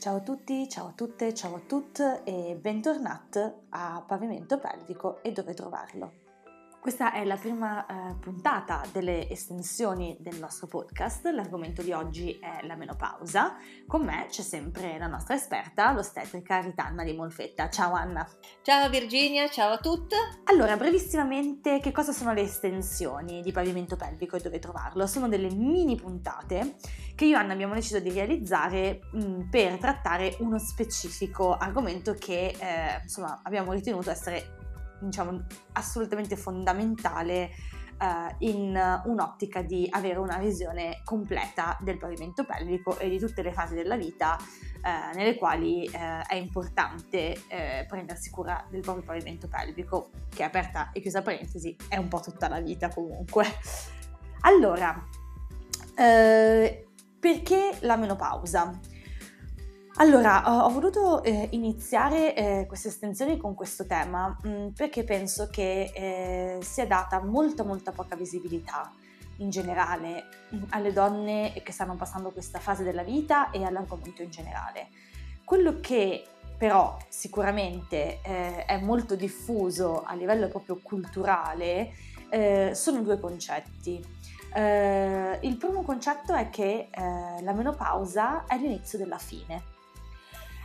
Ciao a tutti, ciao a tutte, ciao a tutte e bentornati a Pavimento Pelvico e dove trovarlo. Questa è la prima eh, puntata delle estensioni del nostro podcast. L'argomento di oggi è la menopausa. Con me c'è sempre la nostra esperta, l'ostetrica Ritanna di Molfetta. Ciao Anna. Ciao Virginia, ciao a tutte. Allora, brevissimamente, che cosa sono le estensioni di pavimento pelvico e dove trovarlo? Sono delle mini puntate che io e Anna abbiamo deciso di realizzare mh, per trattare uno specifico argomento che eh, insomma abbiamo ritenuto essere diciamo, assolutamente fondamentale uh, in un'ottica di avere una visione completa del pavimento pelvico e di tutte le fasi della vita uh, nelle quali uh, è importante prendersi cura del proprio pavimento pelvico, che aperta e chiusa parentesi è un po' tutta la vita comunque. Allora, perché la menopausa? Allora, ho voluto eh, iniziare eh, queste estensioni con questo tema mh, mm, perché penso che eh, sia data molta molta poca visibilità in generale mh, mm, alle donne che stanno passando questa fase della vita e all'argomento in generale. Quello che però sicuramente eh, è molto diffuso a livello proprio culturale eh, sono due concetti. Eh, il primo concetto è che la menopausa è l'inizio della fine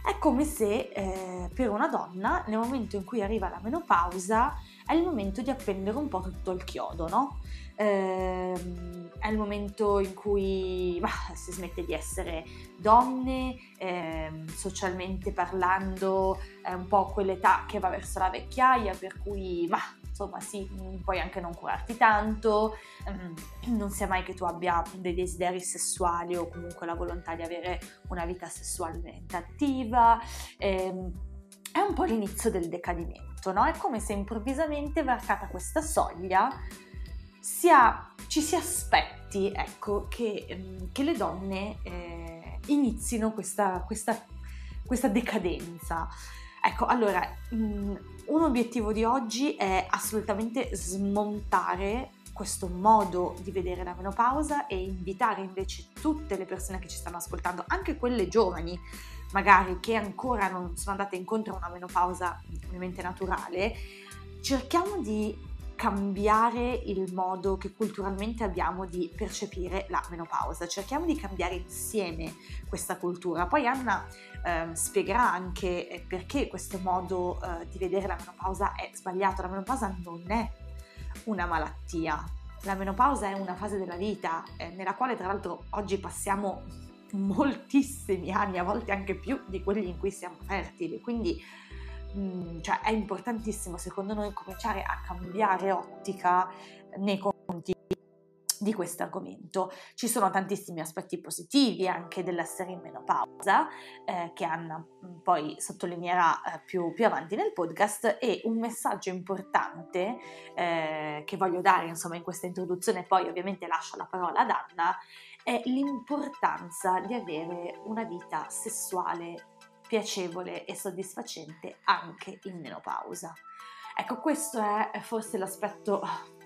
è come se eh, per una donna nel momento in cui arriva la menopausa è il momento di appendere un po' tutto il chiodo, no? Eh, è il momento in cui bah, si smette di essere donne, eh, socialmente parlando è un po' quell'età che va verso la vecchiaia, per cui bah, insomma sì, puoi anche non curarti tanto, ehm, non sia mai che tu abbia dei desideri sessuali o comunque la volontà di avere una vita sessualmente attiva. Ehm, è un po' l'inizio del decadimento, no? È come se improvvisamente varcata questa soglia sia, ci si aspetti, ecco, che, ehm, che le donne eh, inizino questa, questa, questa decadenza. Ecco, allora, mh, un obiettivo di oggi è assolutamente smontare questo modo di vedere la menopausa e invitare invece tutte le persone che ci stanno ascoltando, anche quelle giovani, magari che ancora non sono andate incontro a una menopausa ovviamente naturale, cerchiamo di cambiare il modo che culturalmente abbiamo di percepire la menopausa, cerchiamo di cambiare insieme questa cultura. Poi Anna eh, spiegherà anche eh, perché questo modo eh, di vedere la menopausa è sbagliato. La menopausa non è una malattia, la menopausa è una fase della vita eh, nella quale tra l'altro oggi passiamo moltissimi anni, a volte anche più di quelli in cui siamo fertili, quindi Mm, cioè è importantissimo secondo noi cominciare a cambiare ottica nei confronti di questo argomento. Ci sono tantissimi aspetti positivi anche dell'essere in menopausa, eh, che Anna mm, poi sottolineerà eh, più, più, avanti nel podcast, e un messaggio importante eh, che voglio dare insomma in questa introduzione, poi ovviamente lascio la parola ad Anna, è l'importanza di avere una vita sessuale piacevole e soddisfacente anche in menopausa. Ecco, questo è forse l'aspetto,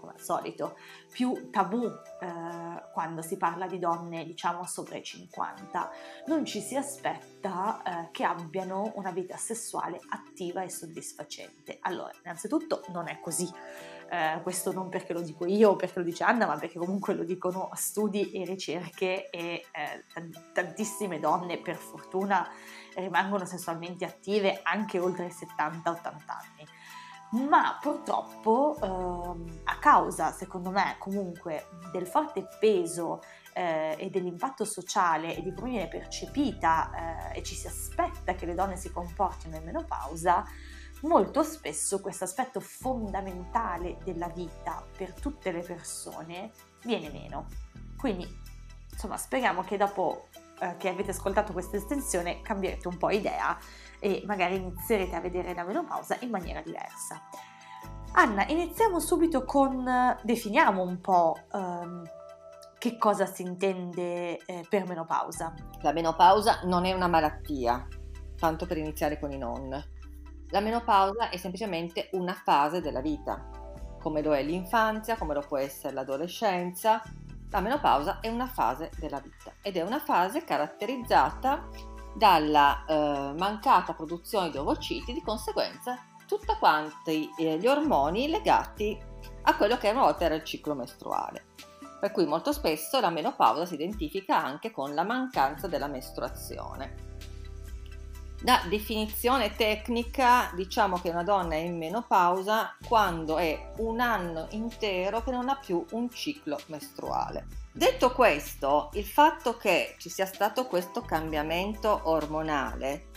come al solito, più tabù eh, quando si parla di donne, diciamo, sopra i 50. Non ci si aspetta eh, che abbiano una vita sessuale attiva e soddisfacente. Allora, innanzitutto non è così. Eh, questo non perché lo dico io o perché lo dice Anna, ma perché comunque lo dicono studi e ricerche e eh, tantissime donne, per fortuna, rimangono sessualmente attive anche oltre i 70-80 anni. Ma purtroppo ehm, a causa, secondo me, comunque del forte peso eh, e dell'impatto sociale e di come viene percepita eh, e ci si aspetta che le donne si comportino in menopausa, molto spesso questo aspetto fondamentale della vita per tutte le persone viene meno. Quindi, insomma, speriamo che dopo eh, che avete ascoltato questa estensione cambierete un po' idea e magari inizierete a vedere la menopausa in maniera diversa. Anna, iniziamo subito con, definiamo un po' ehm, che cosa si intende eh, per menopausa. La menopausa non è una malattia, tanto per iniziare con i non. La menopausa è semplicemente una fase della vita, come lo è l'infanzia, come lo può essere l'adolescenza, la menopausa è una fase della vita ed è una fase caratterizzata dalla eh, mancata produzione di ovociti, di conseguenza tutti quanti eh, gli ormoni legati a quello che una volta era il ciclo mestruale. Per cui molto spesso la menopausa si identifica anche con la mancanza della mestruazione. Da definizione tecnica diciamo che una donna è in menopausa quando è un anno intero che non ha più un ciclo mestruale. Detto questo, il fatto che ci sia stato questo cambiamento ormonale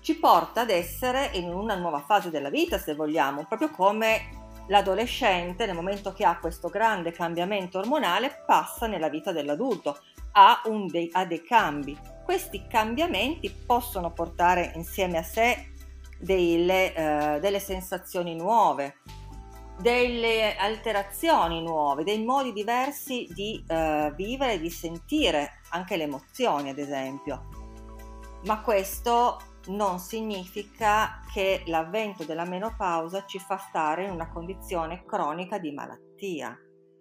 ci porta ad essere in una nuova fase della vita, se vogliamo, proprio come l'adolescente nel momento che ha questo grande cambiamento ormonale passa nella vita dell'adulto, ha, dei, ha dei cambi questi cambiamenti possono portare insieme a sé delle, eh, delle sensazioni nuove, delle alterazioni nuove, dei modi diversi di eh, vivere di sentire anche le emozioni, ad esempio. Ma questo non significa che l'avvento della menopausa ci fa stare in una condizione cronica di malattia.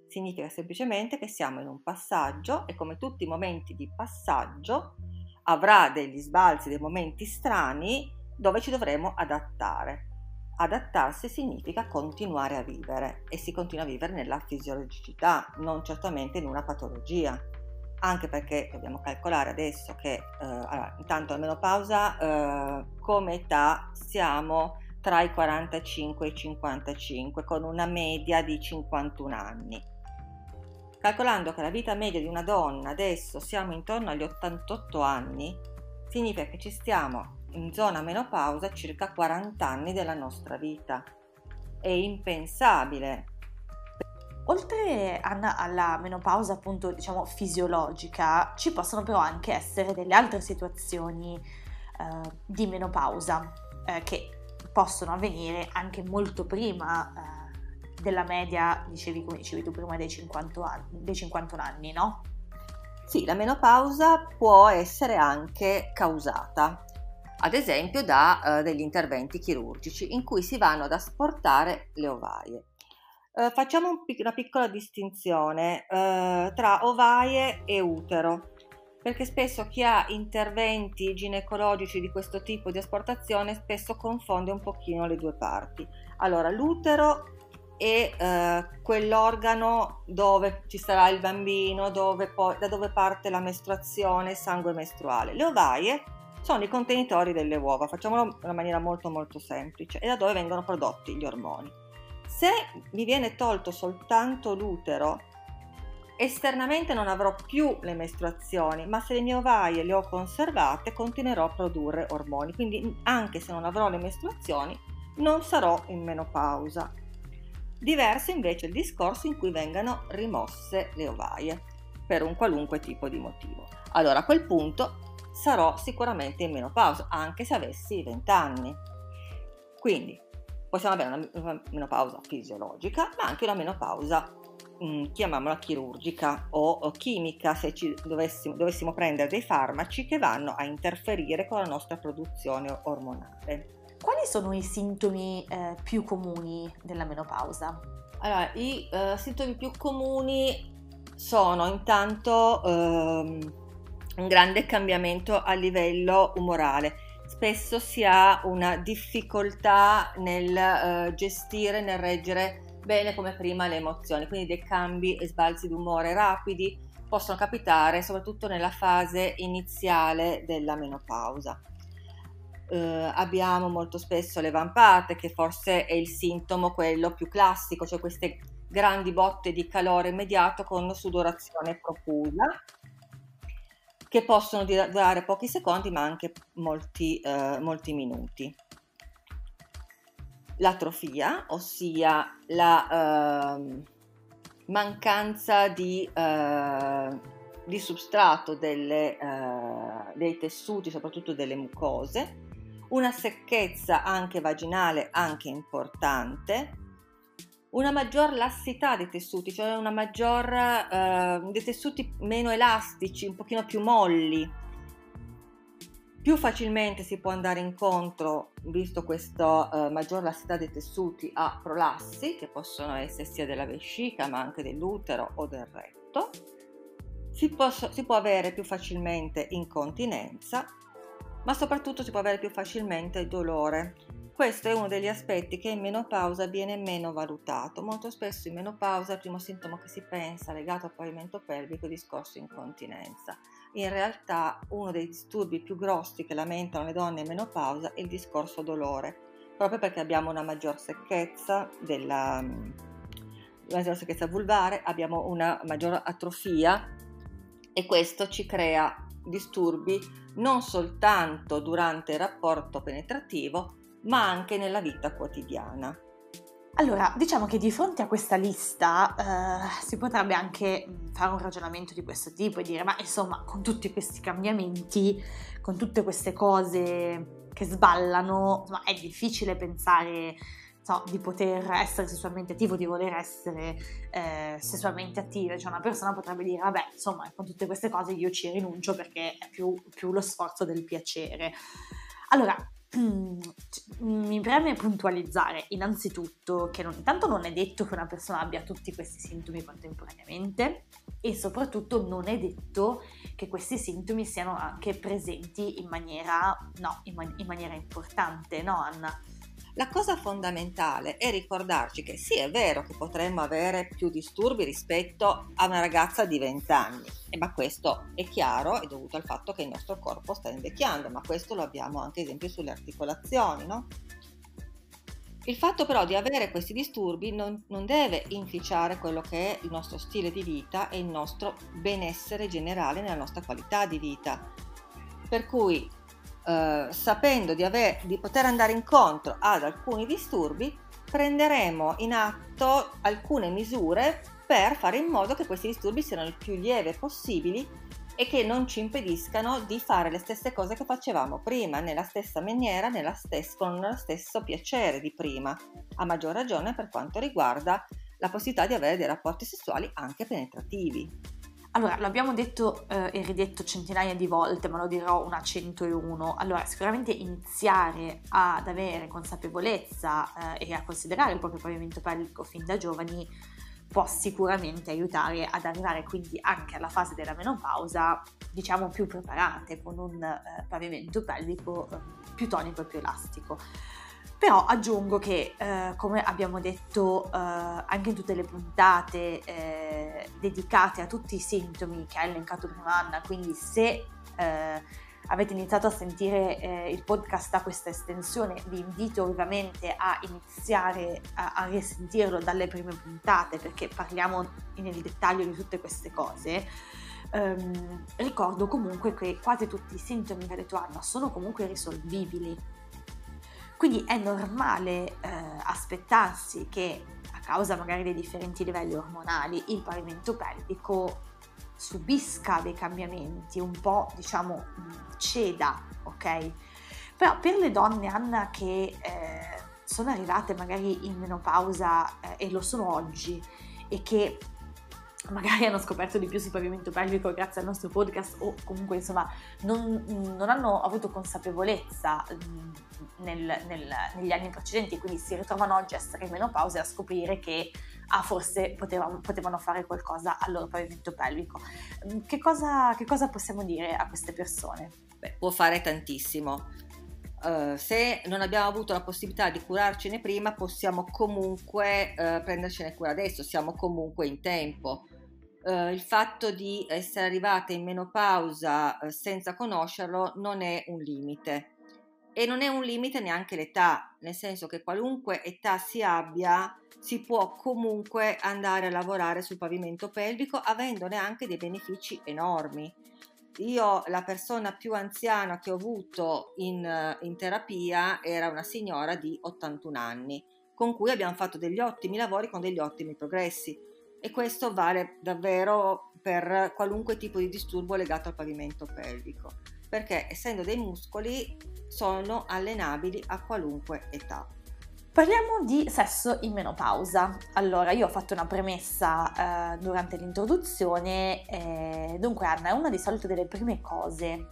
Significa semplicemente che siamo in un passaggio e come tutti i momenti di passaggio avrà degli sbalzi, dei momenti strani dove ci dovremo adattare. Adattarsi significa continuare a vivere e si continua a vivere nella fisiologicità, non certamente in una patologia. Anche perché dobbiamo calcolare adesso che eh, allora, intanto la menopausa eh, come età siamo tra i 45 e i 55 con una media di 51 anni Calcolando che la vita media di una donna adesso siamo intorno agli 88 anni, significa che ci stiamo in zona menopausa circa 40 anni della nostra vita. È impensabile. Oltre alla menopausa appunto diciamo fisiologica, ci possono però anche essere delle altre situazioni eh, di menopausa eh, che possono avvenire anche molto prima eh, della media, dicevi come dicevi tu prima, dei 50 anni, dei 51 anni, no? Sì, la menopausa può essere anche causata, ad esempio da uh, degli interventi chirurgici in cui si vanno ad asportare le ovaie. Uh, facciamo un pic- una piccola distinzione uh, tra ovaie e utero, perché spesso chi ha interventi ginecologici di questo tipo di asportazione spesso confonde un pochino le due parti. Allora, l'utero e eh, quell'organo dove ci sarà il bambino, dove poi, da dove parte la mestruazione, sangue mestruale. Le ovaie sono i contenitori delle uova, facciamolo in una maniera molto molto semplice, e da dove vengono prodotti gli ormoni. Se mi viene tolto soltanto l'utero, esternamente non avrò più le mestruazioni, ma se le mie ovaie le ho conservate, continuerò a produrre ormoni. Quindi anche se non avrò le mestruazioni, non sarò in menopausa. Diverso invece il discorso in cui vengano rimosse le ovaie per un qualunque tipo di motivo. Allora a quel punto sarò sicuramente in menopausa, anche se avessi 20 anni. Quindi possiamo avere una menopausa fisiologica, ma anche una menopausa, mm, chiamiamola chirurgica o, o chimica, se ci dovessimo, dovessimo prendere dei farmaci che vanno a interferire con la nostra produzione ormonale. Quali sono i sintomi eh, più comuni della menopausa? Allora, i eh, sintomi più comuni sono intanto ehm, un grande cambiamento a livello umorale. Spesso si ha una difficoltà nel eh, gestire, nel reggere bene come prima le emozioni, quindi dei cambi e sbalzi d'umore rapidi possono capitare soprattutto nella fase iniziale della menopausa eh, abbiamo molto spesso le vampate, che forse è il sintomo quello più classico, cioè queste grandi botte di calore immediato con sudorazione profusa, che possono durare pochi secondi ma anche molti, eh, molti minuti. L'atrofia, ossia la eh, mancanza di, eh, di substrato delle, eh, dei tessuti, soprattutto delle mucose, una secchezza anche vaginale anche importante, una maggior lassità dei tessuti, cioè una maggior, eh, dei tessuti meno elastici, un pochino più molli. Più facilmente si può andare incontro, visto questa eh, maggior lassità dei tessuti, a prolassi, che possono essere sia della vescica ma anche dell'utero o del retto. Si, posso, si può avere più facilmente incontinenza ma soprattutto si può avere più facilmente il dolore. Questo è uno degli aspetti che in menopausa viene meno valutato. Molto spesso in menopausa il primo sintomo che si pensa legato al pavimento pelvico è il discorso incontinenza. In realtà uno dei disturbi più grossi che lamentano le donne in menopausa è il discorso dolore, proprio perché abbiamo una maggior secchezza della, una maggior secchezza vulvare, abbiamo una maggior atrofia e questo ci crea disturbi non soltanto durante il rapporto penetrativo, ma anche nella vita quotidiana. Allora, diciamo che di fronte a questa lista eh, si potrebbe anche fare un ragionamento di questo tipo e dire, ma insomma, con tutti questi cambiamenti, con tutte queste cose che sballano, insomma, è difficile pensare so, di poter essere sessualmente attivo, di voler essere eh, sessualmente attiva. Cioè una persona potrebbe dire, vabbè, insomma, con tutte queste cose io ci rinuncio perché è più, più lo sforzo del piacere. Allora, mi preme puntualizzare innanzitutto che non, intanto non è detto che una persona abbia tutti questi sintomi contemporaneamente e soprattutto non è detto che questi sintomi siano anche presenti in maniera, no, in, man- in maniera importante, no Anna? La cosa fondamentale è ricordarci che sì, è vero che potremmo avere più disturbi rispetto a una ragazza di 20 anni, ma questo è chiaro, è dovuto al fatto che il nostro corpo sta invecchiando, ma questo lo abbiamo anche esempio sulle articolazioni, no? Il fatto però di avere questi disturbi non, non, deve inficiare quello che è il nostro stile di vita e il nostro benessere generale nella nostra qualità di vita. Per cui eh, sapendo di, aver, di poter andare incontro ad alcuni disturbi, prenderemo in atto alcune misure per fare in modo che questi disturbi siano il più lieve possibili e che non ci impediscano di fare le stesse cose che facevamo prima, nella stessa maniera, nella stessa, con lo stesso piacere di prima, a maggior ragione per quanto riguarda la possibilità di avere dei rapporti sessuali anche penetrativi. Allora, l'abbiamo detto eh, e ridetto centinaia di volte, ma lo dirò una 101. Allora, sicuramente iniziare ad avere consapevolezza eh, e a considerare il proprio pavimento pelvico fin da giovani può sicuramente aiutare ad arrivare quindi anche alla fase della menopausa, diciamo più preparate, con un eh, pavimento pelvico eh, più tonico e più elastico. Però aggiungo che, eh, come abbiamo detto eh, anche in tutte le puntate eh, dedicate a tutti i sintomi che ha elencato prima Anna, quindi se eh, avete iniziato a sentire eh, il podcast a questa estensione, vi invito ovviamente a iniziare a, a risentirlo dalle prime puntate perché parliamo nel dettaglio di tutte queste cose. Um, ricordo comunque che quasi tutti i sintomi che ha detto Anna sono comunque risolvibili quindi è normale eh, aspettarsi che a causa magari dei differenti livelli ormonali il pavimento pelvico subisca dei cambiamenti, un po' diciamo ceda, ok? Però per le donne, Anna, che eh, sono arrivate magari in menopausa eh, e lo sono oggi e che magari hanno scoperto di più sul pavimento pelvico grazie al nostro podcast o comunque insomma non, non hanno avuto consapevolezza nel, nel, negli anni precedenti quindi si ritrovano oggi a essere in menopausa e a scoprire che ah, forse potevano, potevano, fare qualcosa al loro pavimento pelvico. Che cosa, che cosa possiamo dire a queste persone? Beh, può fare tantissimo. Uh, se non abbiamo avuto la possibilità di curarcene prima, possiamo comunque uh, prendercene cura adesso, siamo comunque in tempo eh, il fatto di essere arrivate in menopausa eh, senza conoscerlo non è un limite. E non è un limite neanche l'età, nel senso che qualunque età si abbia, si può comunque andare a lavorare sul pavimento pelvico avendone anche dei benefici enormi. Io la persona più anziana che ho avuto in, in terapia era una signora di 81 anni, con cui abbiamo fatto degli ottimi lavori con degli ottimi progressi e questo vale davvero per qualunque tipo di disturbo legato al pavimento pelvico, perché essendo dei muscoli sono allenabili a qualunque età. Parliamo di sesso in menopausa. Allora, io ho fatto una premessa eh, durante l'introduzione, eh, dunque Anna, è una di solito delle prime cose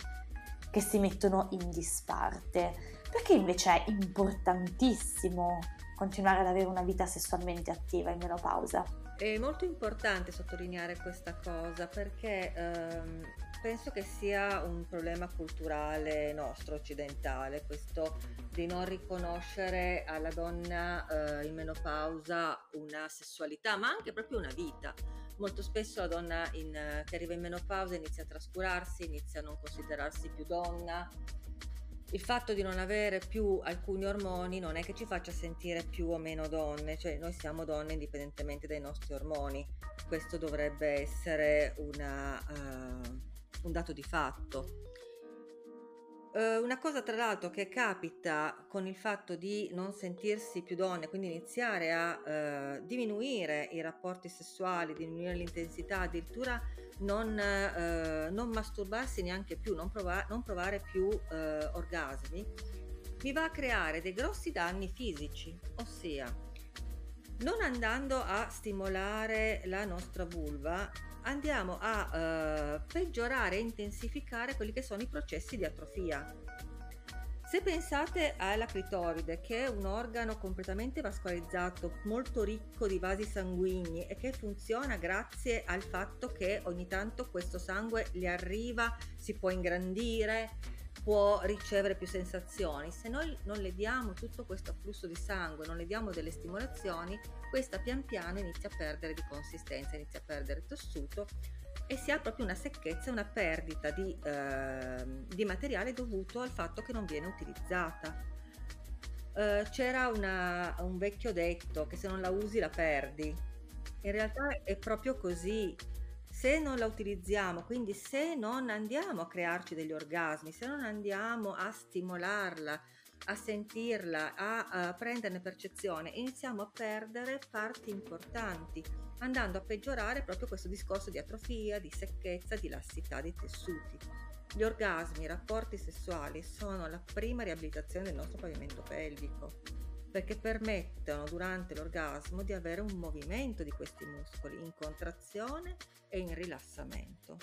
che si mettono in disparte, perché invece è importantissimo continuare ad avere una vita sessualmente attiva in menopausa? È molto importante sottolineare questa cosa perché ehm, penso che sia un problema culturale nostro, occidentale, questo di non riconoscere alla donna eh, in menopausa una sessualità, ma anche proprio una vita. Molto spesso la donna in, che arriva in menopausa inizia a trascurarsi, inizia a non considerarsi più donna, il fatto di non avere più alcuni ormoni non è che ci faccia sentire più o meno donne, cioè noi siamo donne indipendentemente dai nostri ormoni. Questo dovrebbe essere una, uh, un dato di fatto. Uh, una cosa tra l'altro che capita con il fatto di non sentirsi più donne, quindi iniziare a uh, diminuire i rapporti sessuali, diminuire l'intensità, addirittura non, eh, non masturbarsi neanche più, non, prova- non provare più eh, orgasmi, mi va a creare dei grossi danni fisici, ossia non andando a stimolare la nostra vulva, andiamo a eh, peggiorare e intensificare quelli che sono i processi di atrofia. Se pensate alla clitoride, che è un organo completamente vascolarizzato, molto ricco di vasi sanguigni e che funziona grazie al fatto che ogni tanto questo sangue le arriva, si può ingrandire, può ricevere più sensazioni. Se noi non le diamo tutto questo afflusso di sangue, non le diamo delle stimolazioni, questa pian piano inizia a perdere di consistenza, inizia a perdere tessuto e si ha proprio una secchezza, una perdita di, eh, di materiale dovuto al fatto che non viene utilizzata. Eh, c'era una, un vecchio detto che se non la usi la perdi. In realtà è proprio così. Se non la utilizziamo, quindi se non andiamo a crearci degli orgasmi, se non andiamo a stimolarla, a sentirla, a, a prenderne percezione, iniziamo a perdere parti importanti, andando a peggiorare proprio questo discorso di atrofia, di secchezza, di lassità dei tessuti. Gli orgasmi, i rapporti sessuali sono la prima riabilitazione del nostro pavimento pelvico perché permettono durante l'orgasmo di avere un movimento di questi muscoli in contrazione e in rilassamento.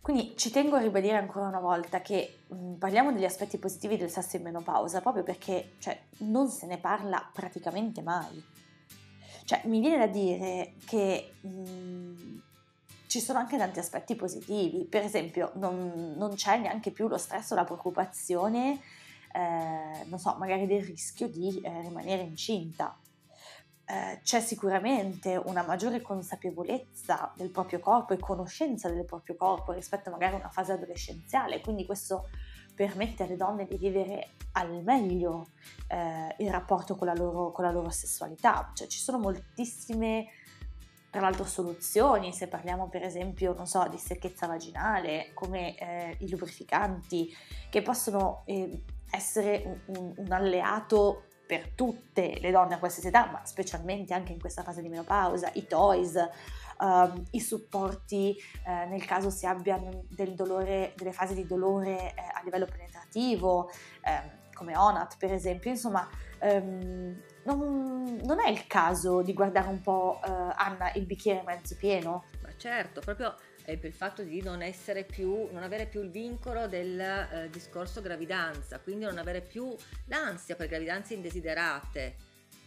Quindi ci tengo a ribadire ancora una volta che mh, mm, parliamo degli aspetti positivi del sesso in menopausa proprio perché cioè, non se ne parla praticamente mai. Cioè, mi viene da dire che mh, mm, ci sono anche tanti aspetti positivi, per esempio non, non c'è neanche più lo stress o la preoccupazione, eh, non so, magari del rischio di eh, rimanere incinta. Eh, c'è sicuramente una maggiore consapevolezza del proprio corpo e conoscenza del proprio corpo rispetto magari a una fase adolescenziale, quindi questo permette alle donne di vivere al meglio eh, il rapporto con la, loro, con la loro sessualità, cioè ci sono moltissime tra l'altro soluzioni, se parliamo per esempio, non so, di secchezza vaginale, come eh, i lubrificanti, che possono eh, essere un, un, un alleato per tutte le donne a qualsiasi età, ma specialmente anche in questa fase di menopausa, i toys, uh, i supporti uh, nel caso si abbiano del dolore, delle fasi di dolore uh, a livello penetrativo, ehm, come Onat per esempio, insomma um, non, non, è il caso di guardare un po' eh, Anna il bicchiere mezzo pieno? Ma certo, proprio eh, per il fatto di non più, non avere più il vincolo del eh, discorso gravidanza, quindi non avere più l'ansia per gravidanze indesiderate,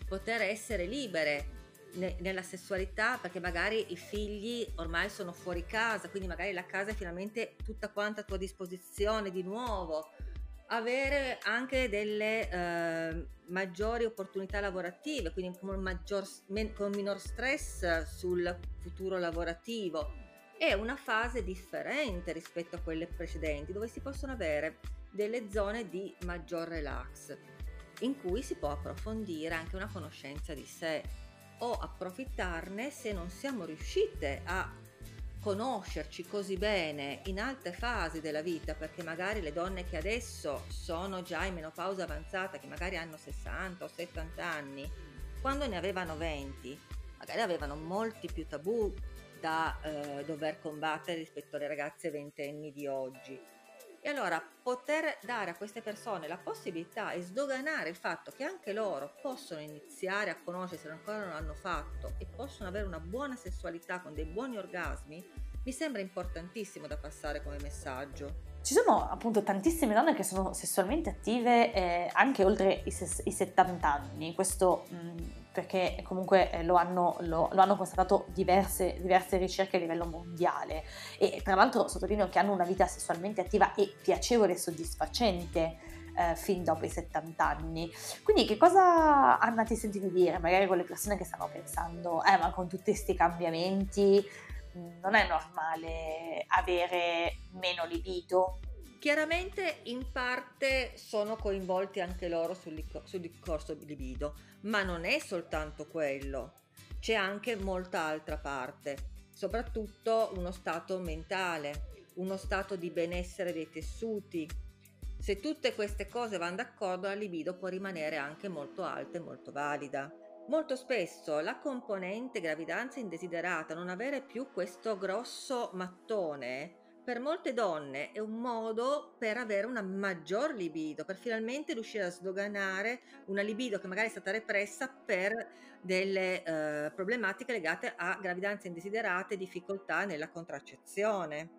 poter essere libere ne, nella sessualità perché magari i figli ormai sono fuori casa, quindi magari la casa è finalmente tutta quanta a tua disposizione di nuovo. Avere anche delle eh, maggiori opportunità lavorative, quindi con, maggior, con minor stress sul futuro lavorativo è una fase differente rispetto a quelle precedenti dove si possono avere delle zone di maggior relax in cui si può approfondire anche una conoscenza di sé o approfittarne se non siamo riuscite a conoscerci così bene in altre fasi della vita, perché magari le donne che adesso sono già in menopausa avanzata, che magari hanno 60 o 70 anni, quando ne avevano 20, magari avevano molti più tabù da eh, dover combattere rispetto alle ragazze ventenni di oggi. E allora poter dare a queste persone la possibilità e sdoganare il fatto che anche loro possono iniziare a conoscersi se ancora non l'hanno fatto e possono avere una buona sessualità con dei buoni orgasmi, mi sembra importantissimo da passare come messaggio. Ci sono appunto tantissime donne che sono sessualmente attive eh, anche oltre i, ses- i 70 anni, questo mh, mm, perché comunque eh, lo, hanno, lo, lo hanno, constatato diverse, diverse, ricerche a livello mondiale e tra l'altro sottolineo che hanno una vita sessualmente attiva e piacevole e soddisfacente eh, fin dopo i 70 anni. Quindi che cosa hanno ti sentito dire magari con le persone che stanno pensando, eh ma con tutti questi cambiamenti non è normale avere meno libido. Chiaramente in parte sono coinvolti anche loro sul, sul discorso libido, ma non è soltanto quello, c'è anche molta altra parte, soprattutto uno stato mentale, uno stato di benessere dei tessuti. Se tutte queste cose vanno d'accordo, la libido può rimanere anche molto alta e molto valida. Molto spesso la componente gravidanza indesiderata, non avere più questo grosso mattone, per molte donne è un modo per avere una maggior libido, per finalmente riuscire a sdoganare una libido che magari è stata repressa per delle eh, problematiche legate a gravidanze indesiderate e difficoltà nella contraccezione.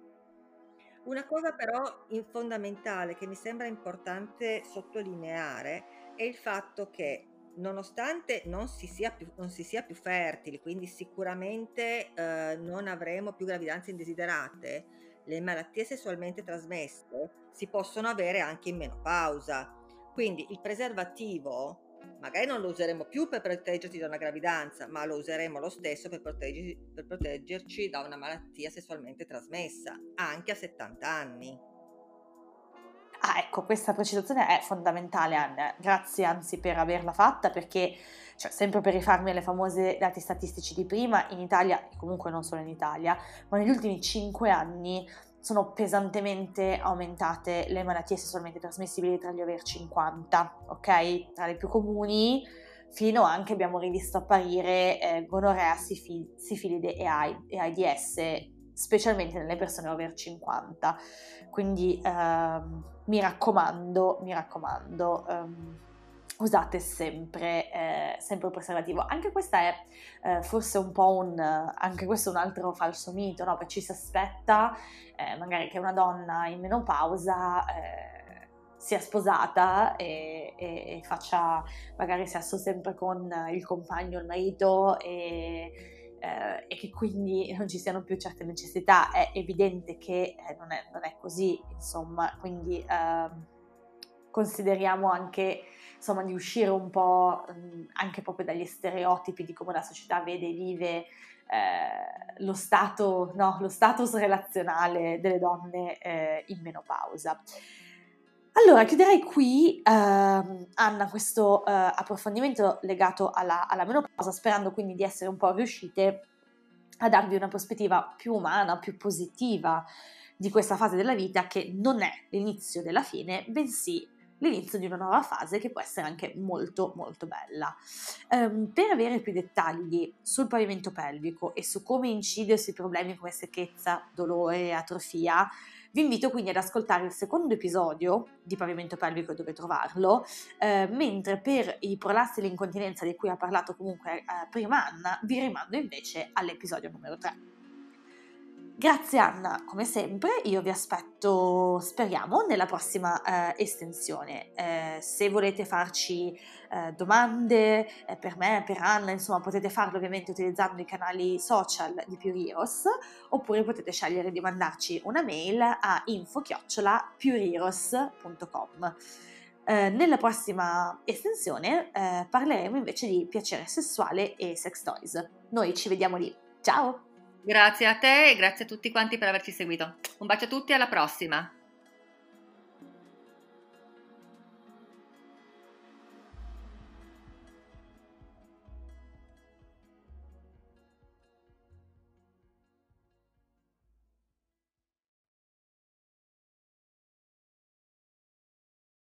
Una cosa però fondamentale che mi sembra importante sottolineare è il fatto che nonostante non si sia più, non si sia più fertili, quindi sicuramente eh, non avremo più gravidanze indesiderate, le malattie sessualmente trasmesse si possono avere anche in menopausa. Quindi il preservativo magari non lo useremo più per proteggerci da una gravidanza, ma lo useremo lo stesso per, proteggerci, per proteggerci da una malattia sessualmente trasmessa, anche a 70 anni. Ah, ecco, questa precisazione è fondamentale, Anne. Grazie anzi per averla fatta perché, cioè, sempre per rifarmi alle famose dati statistici di prima, in Italia, e comunque non solo in Italia, ma negli ultimi 5 anni sono pesantemente aumentate le malattie sessualmente trasmissibili tra gli over 50, ok? Tra le più comuni, fino anche abbiamo rivisto apparire eh, gonorea, sifil- sifilide e, AIDS, specialmente nelle persone over 50. Quindi ehm, mi raccomando, mi raccomando, ehm, usate sempre, eh, sempre il preservativo. Anche questa è eh, forse un po' un, un altro falso mito, no? Perché ci si aspetta eh, magari che una donna in menopausa eh, sia sposata e, e, e, faccia, magari sia sempre con il compagno, il marito e eh, e che quindi non ci siano più certe necessità, è evidente che eh, non, è, non, è, così, insomma, quindi eh, consideriamo anche insomma, di uscire un po' mh, anche proprio dagli stereotipi di come la società vede e vive eh, lo, stato, no, lo status relazionale delle donne eh, in menopausa. Allora, chiuderei qui, ehm, Anna, questo eh, approfondimento legato alla, alla menopausa, sperando quindi di essere un po' riuscite a darvi una prospettiva più umana, più positiva di questa fase della vita che non è l'inizio della fine, bensì l'inizio di una nuova fase che può essere anche molto molto bella. Um, per avere più dettagli sul pavimento pelvico e su come incide sui problemi come secchezza, dolore atrofia, vi invito quindi ad ascoltare il secondo episodio di Pavimento Pelvico dove trovarlo, eh, mentre per i prolassi e l'incontinenza di cui ha parlato comunque eh, prima Anna, vi rimando invece all'episodio numero 3. Grazie Anna, come sempre, io vi aspetto, speriamo, nella prossima eh, estensione. Eh, se volete farci eh, domande eh, per me, per Anna, insomma potete farlo ovviamente utilizzando i canali social di Puriros oppure potete scegliere di mandarci una mail a info-puriros.com. Eh, nella prossima estensione eh, parleremo invece di piacere sessuale e sex toys. Noi ci vediamo lì. Ciao! Grazie a te e grazie a tutti quanti per averci seguito. Un bacio a tutti e alla prossima!